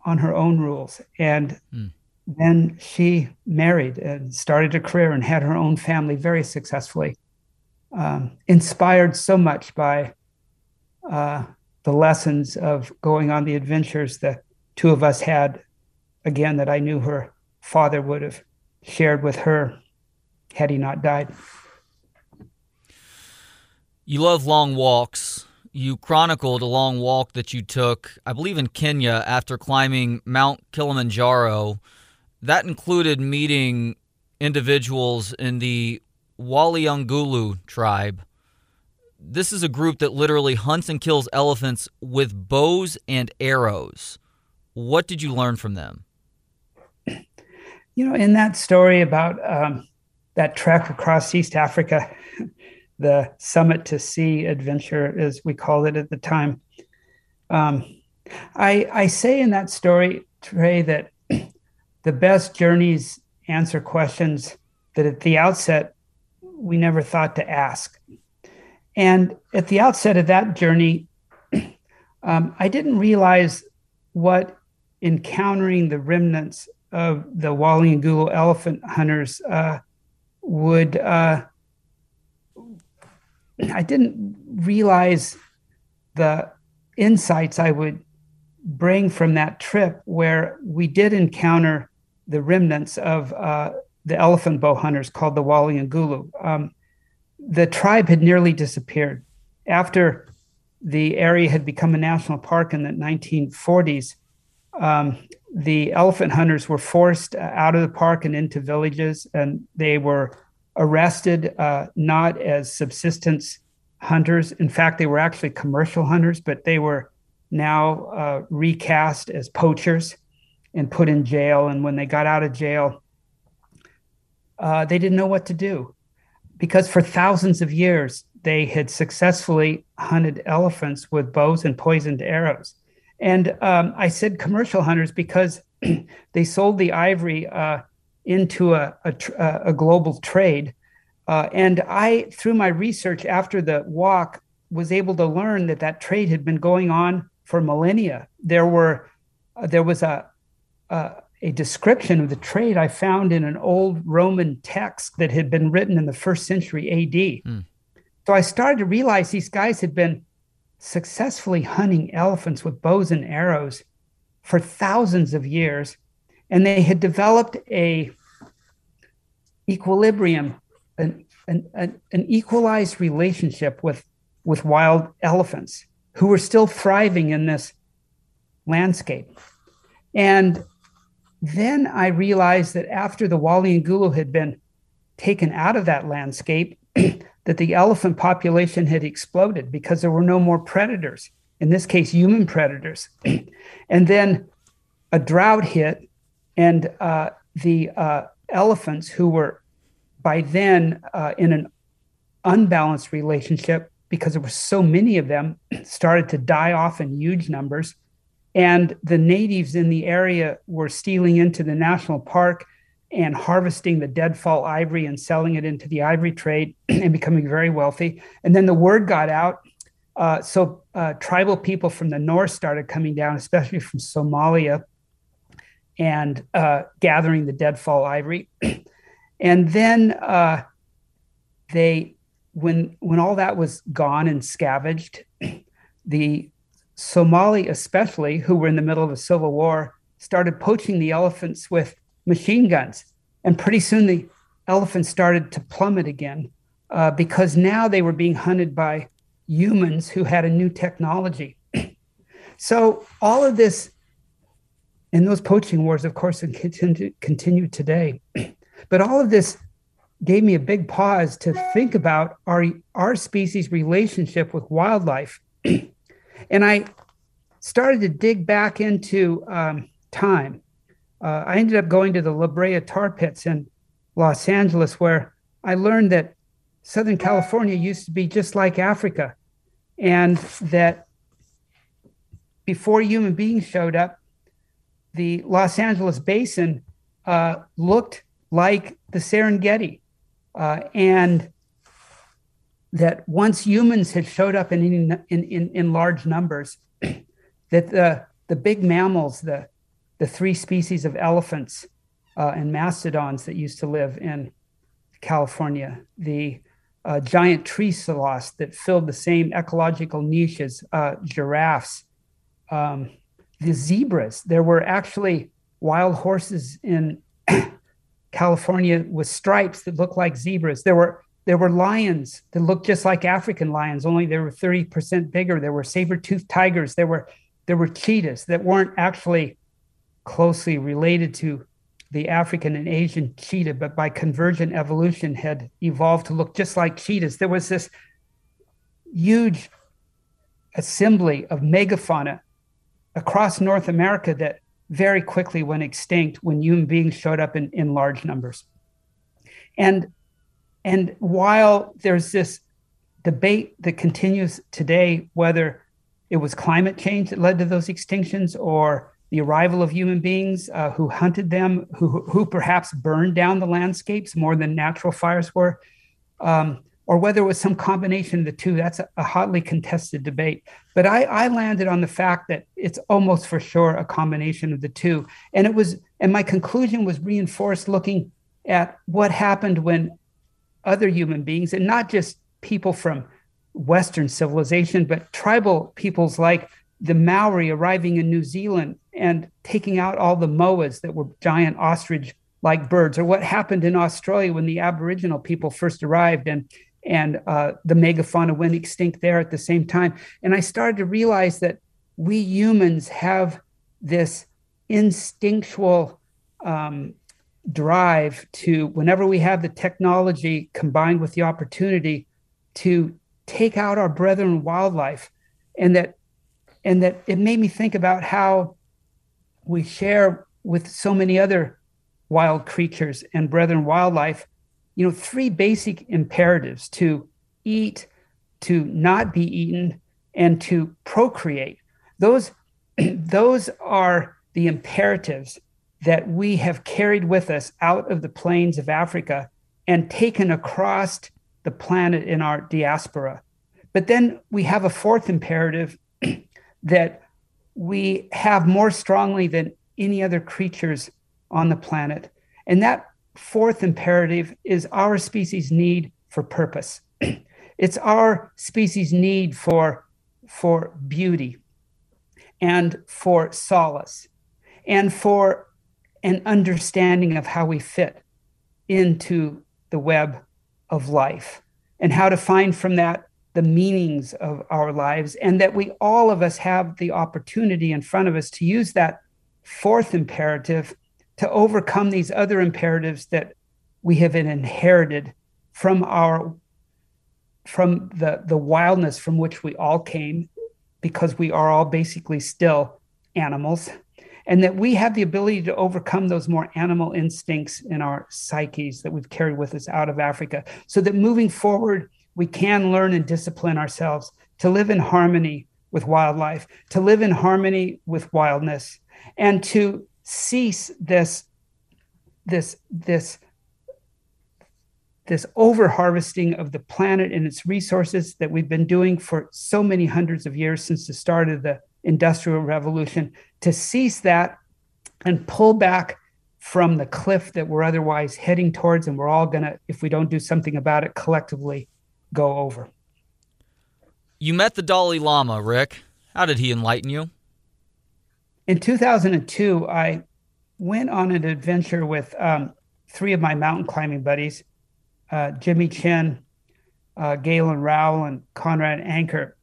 on her own rules. And mm. Then she married and started a career and had her own family very successfully. Um, inspired so much by uh, the lessons of going on the adventures that two of us had, again, that I knew her father would have shared with her had he not died. You love long walks. You chronicled a long walk that you took, I believe, in Kenya after climbing Mount Kilimanjaro. That included meeting individuals in the Waliangulu tribe. This is a group that literally hunts and kills elephants with bows and arrows. What did you learn from them? You know, in that story about um, that trek across East Africa, the Summit to Sea adventure, as we called it at the time. Um, I, I say in that story, Trey, that the best journeys answer questions that at the outset we never thought to ask. And at the outset of that journey, um, I didn't realize what encountering the remnants of the Waliangulu elephant hunters uh, would uh, I didn't realize the insights I would bring from that trip where we did encounter the remnants of uh, the elephant bow hunters called the wali Waliangulu. Um, the tribe had nearly disappeared. after the area had become a national park in the 1940s, um, the elephant hunters were forced out of the park and into villages, and they were arrested uh, not as subsistence hunters. In fact, they were actually commercial hunters, but they were now uh, recast as poachers and put in jail. And when they got out of jail, uh, they didn't know what to do because for thousands of years they had successfully hunted elephants with bows and poisoned arrows. And um, I said commercial hunters because they sold the ivory uh, into a, a, a, global trade. Uh, and I, through my research after the walk, was able to learn that that trade had been going on for millennia. There were, uh, there was a, a, a description of the trade I found in an old Roman text that had been written in the first century AD. Mm. So I started to realize these guys had been successfully hunting elephants with bows and arrows for thousands of years, and they had developed a equilibrium, an, an, an, an equalized relationship with, with wild elephants who were still thriving in this landscape. And then I realized that after the Waliangulu had been taken out of that landscape, that the elephant population had exploded because there were no more predators, in this case, human predators. and then a drought hit, and uh, the uh, elephants, who were by then uh, in an unbalanced relationship because there were so many of them, started to die off in huge numbers. And the natives in the area were stealing into the national park and harvesting the deadfall ivory and selling it into the ivory trade and becoming very wealthy. And then the word got out. Uh, so uh, tribal people from the north started coming down, especially from Somalia, and uh, gathering the deadfall ivory. and then uh, they, when when all that was gone and scavenged, the Somali, especially, who were in the middle of a civil war, started poaching the elephants with machine guns. And pretty soon the elephants started to plummet again uh, because now they were being hunted by humans who had a new technology. so all of this, and those poaching wars, of course, continue, continue today. but all of this gave me a big pause to think about our, our species' relationship with wildlife and I started to dig back into um, time. Uh, I ended up going to the La Brea tar pits in Los Angeles, where I learned that Southern California used to be just like Africa, and that before human beings showed up, the Los Angeles basin uh, looked like the Serengeti. Uh, and that once humans had showed up in, in, in, in large numbers, that the, the big mammals, the, the three species of elephants uh, and mastodons that used to live in California, the uh, giant tree sloths that filled the same ecological niches, uh, giraffes, um, the zebras. There were actually wild horses in California with stripes that looked like zebras. There were there were lions that looked just like African lions, only they were 30% bigger. There were saber-toothed tigers. There were there were cheetahs that weren't actually closely related to the African and Asian cheetah, but by convergent evolution had evolved to look just like cheetahs. There was this huge assembly of megafauna across North America that very quickly went extinct when human beings showed up in, in large numbers. And and while there's this debate that continues today whether it was climate change that led to those extinctions or the arrival of human beings uh, who hunted them, who, who perhaps burned down the landscapes more than natural fires were, um, or whether it was some combination of the two. That's a, a hotly contested debate. But I, I, landed on the fact that it's almost for sure a combination of the two. And it was, and my conclusion was reinforced looking at what happened when other human beings and not just people from Western civilization, but tribal peoples like the Maori arriving in New Zealand and taking out all the moas that were giant ostrich like birds, or what happened in Australia when the Aboriginal people first arrived and and uh, the megafauna went extinct there at the same time. And I started to realize that we humans have this instinctual um, drive to, whenever we have the technology combined with the opportunity, to take out our brethren wildlife, and that, and that it made me think about how we share with so many other wild creatures and brethren wildlife you know, three basic imperatives to eat, to not be eaten, and to procreate. Those, those are the imperatives that we have carried with us out of the plains of Africa and taken across the planet in our diaspora. But then we have a fourth imperative that we have more strongly than any other creatures on the planet. And that fourth imperative is our species' need for purpose. it's our species' need for, for beauty and for solace and for an understanding of how we fit into the web of life and how to find from that the meanings of our lives and that we all of us have the opportunity in front of us to use that fourth imperative to overcome these other imperatives that we have inherited from our from the the wildness from which we all came because we are all basically still animals and that we have the ability to overcome those more animal instincts in our psyches that we've carried with us out of Africa so that moving forward we can learn and discipline ourselves to live in harmony with wildlife to live in harmony with wildness and to cease this this this this over harvesting of the planet and its resources that we've been doing for so many hundreds of years since the start of the industrial revolution to cease that and pull back from the cliff that we're otherwise heading towards and we're all going to if we don't do something about it collectively go over. You met the dalai lama rick. How did he enlighten you in 2002, I went on an adventure with um, three of my mountain climbing buddies uh, Jimmy Chin, uh, Galen Rowell, and Conrad Anker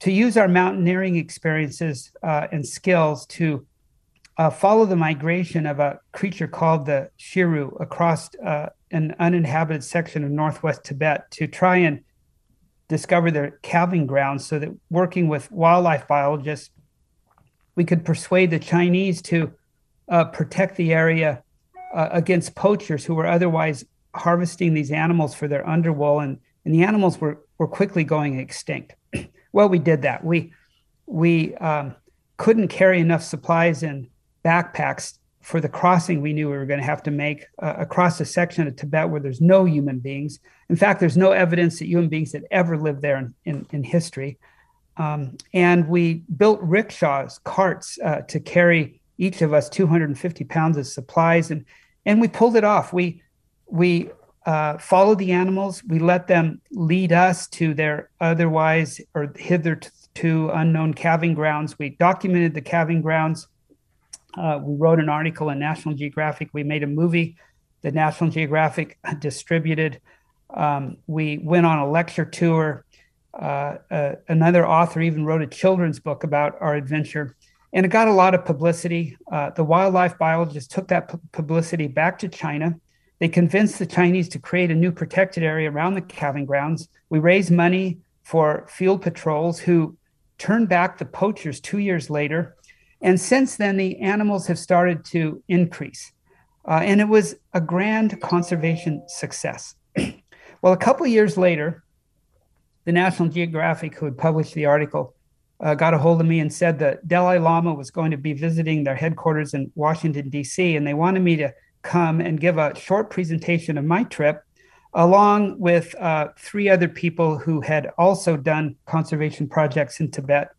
to use our mountaineering experiences uh, and skills to uh, follow the migration of a creature called the chiru across uh, an uninhabited section of northwest Tibet to try and discover their calving grounds so that working with wildlife biologists we could persuade the Chinese to uh, protect the area uh, against poachers who were otherwise harvesting these animals for their underwool, and, and the animals were, were quickly going extinct. well, we did that. We we um, couldn't carry enough supplies in backpacks for the crossing we knew we were going to have to make uh, across a section of Tibet where there's no human beings. In fact, there's no evidence that human beings had ever lived there in, in, in history. Um, and we built rickshaws, carts uh, to carry each of us 250 pounds of supplies, and and we pulled it off. We we uh, followed the animals. We let them lead us to their otherwise or hitherto unknown calving grounds. We documented the calving grounds. Uh, we wrote an article in National Geographic. We made a movie that National Geographic distributed. Um, we went on a lecture tour uh, uh, another author even wrote a children's book about our adventure, and it got a lot of publicity. Uh, the wildlife biologists took that pu- publicity back to China. They convinced the Chinese to create a new protected area around the calving grounds. We raised money for field patrols who turned back the poachers two years later. And since then, the animals have started to increase. Uh, and it was a grand conservation success. well, a couple years later, the National Geographic, who had published the article, uh, got a hold of me and said that Dalai Lama was going to be visiting their headquarters in Washington, D.C., and they wanted me to come and give a short presentation of my trip, along with uh, three other people who had also done conservation projects in Tibet,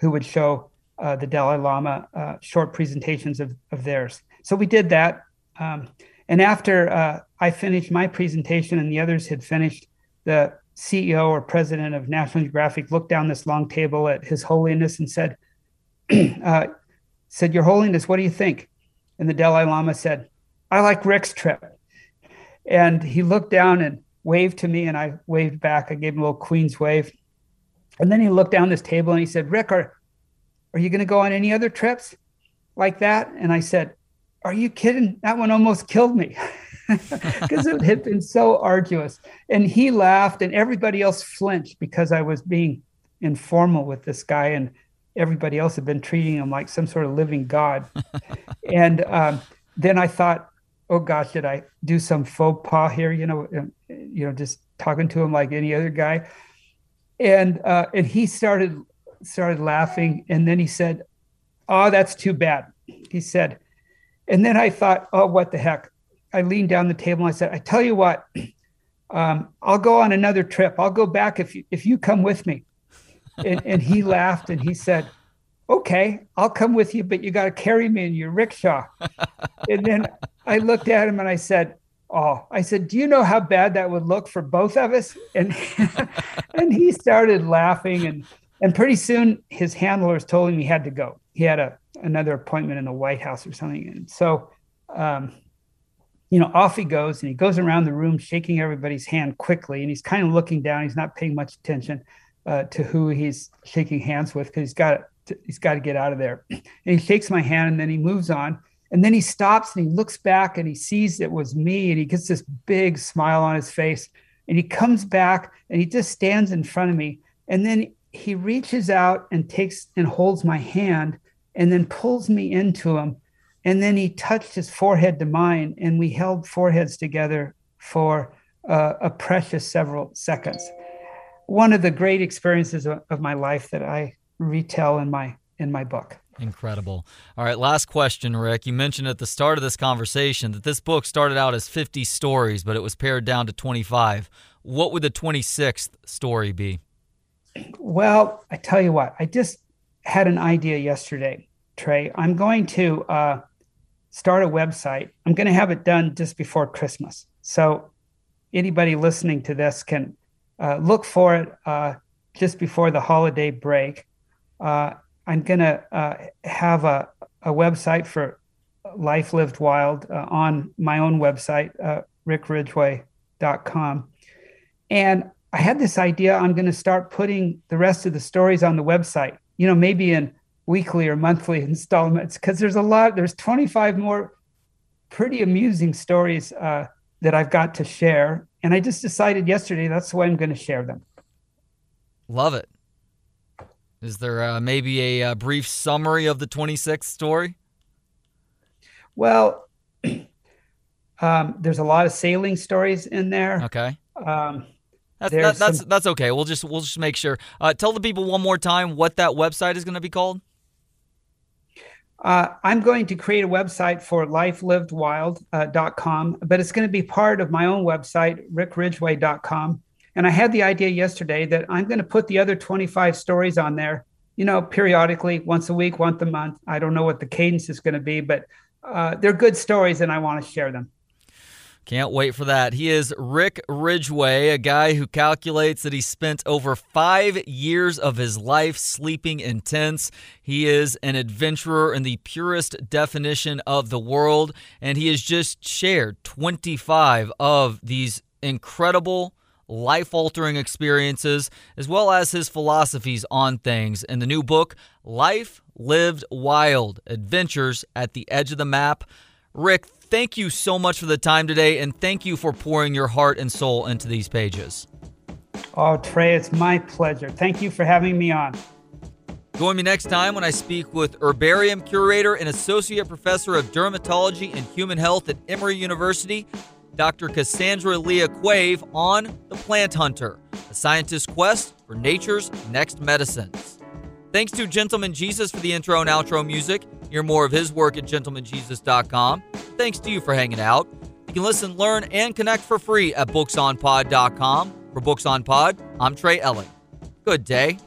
who would show uh, the Dalai Lama uh, short presentations of, of theirs. So we did that. Um, and after uh, I finished my presentation and the others had finished, the CEO or president of National Geographic looked down this long table at His Holiness and said, uh, "said Your Holiness, what do you think?" And the Dalai Lama said, "I like Rick's trip." And he looked down and waved to me and I waved back. I gave him a little Queen's wave. And then he looked down this table and he said, Rick, are, are you going to go on any other trips like that? And I said, Are you kidding? That one almost killed me because it had been so arduous. And he laughed and everybody else flinched because I was being informal with this guy. And everybody else had been treating him like some sort of living god. and um, then I thought, oh gosh, did I do some faux pas here? You know, you know, just talking to him like any other guy. And uh, and he started started laughing, and then he said, "Oh, that's too bad." He said, and then I thought, "Oh, what the heck?" I leaned down the table and I said, "I tell you what." Um, I'll go on another trip. I'll go back if you, if you come with me and, and he laughed and he said, okay, I'll come with you, but you got to carry me in your rickshaw. and then I looked at him and I said, oh, I said, do you know how bad that would look for both of us? And, and he started laughing and, and pretty soon his handlers told him he had to go. He had a, another appointment in the White House or something. And so, um, you know, off he goes and he goes around the room shaking everybody's hand quickly. And he's kind of looking down. He's not paying much attention uh, to who he's shaking hands with because he's got he's got to get out of there. And he shakes my hand and then he moves on. And then he stops and he looks back and he sees it was me and he gets this big smile on his face. And he comes back and he just stands in front of me. And then he reaches out and takes and holds my hand and then pulls me into him. And then he touched his forehead to mine and we held foreheads together for uh, a precious several seconds one of the great experiences of, of my life that I retell in my in my book. Incredible. All right, last question, Rick. You mentioned at the start of this conversation that this book started out as 50 stories, but it was pared down to 25. What would the 26th story be? Well, I tell you what, I just had an idea yesterday, Trey. I'm going to uh, start a website. I'm going to have it done just before Christmas. So anybody listening to this can uh, look for it uh, just before the holiday break. Uh, I'm going to uh, have a, a website for Life Lived Wild uh, on my own website, rickridgeway.com. And I had this idea I'm going to start putting the rest of the stories on the website, you know, maybe in weekly or monthly installments, because there's a lot, there's 25 more pretty amusing stories uh, that I've got to share. And I just decided yesterday that's the way I'm going to share them. Love it. Is there uh, maybe a, a, uh, brief summary of the 26th story? Well, um, there's a lot of sailing stories in there. Okay. Um, that's that, that's some... that's okay. We'll just we'll just make sure. Uh, tell the people one more time what that website is going to be called. Uh, I'm going to create a website for lifelivedwild.com, uh, but it's going to be part of my own website, rickridgeway.com. And I had the idea yesterday that I'm going to put the other 25 stories on there, you know, periodically, once a week, once a month. I don't know what the cadence is going to be, but uh, they're good stories and I want to share them. Can't wait for that. He is Rick Ridgeway, a guy who calculates that he spent over five years of his life sleeping in tents. He is an adventurer in the purest definition of the world, and he has just shared 25 of these incredible life altering experiences, as well as his philosophies on things in the new book, Life Lived Wild Adventures at the Edge of the Map. Rick, thank you so much for the time today, and thank you for pouring your heart and soul into these pages. Oh, Trey, it's my pleasure. Thank you for having me on. Join me next time when I speak with herbarium curator and associate professor of dermatology and human health at Emory University, Dr. Cassandra Leah Quave, on The Plant Hunter, a scientist's quest for nature's next medicines. Thanks to Gentleman Jesus for the intro and outro music. Hear more of his work at gentlemanjesus.com. Thanks to you for hanging out. You can listen, learn, and connect for free at booksonpod.com. For Books on Pod, I'm Trey Elling. Good day.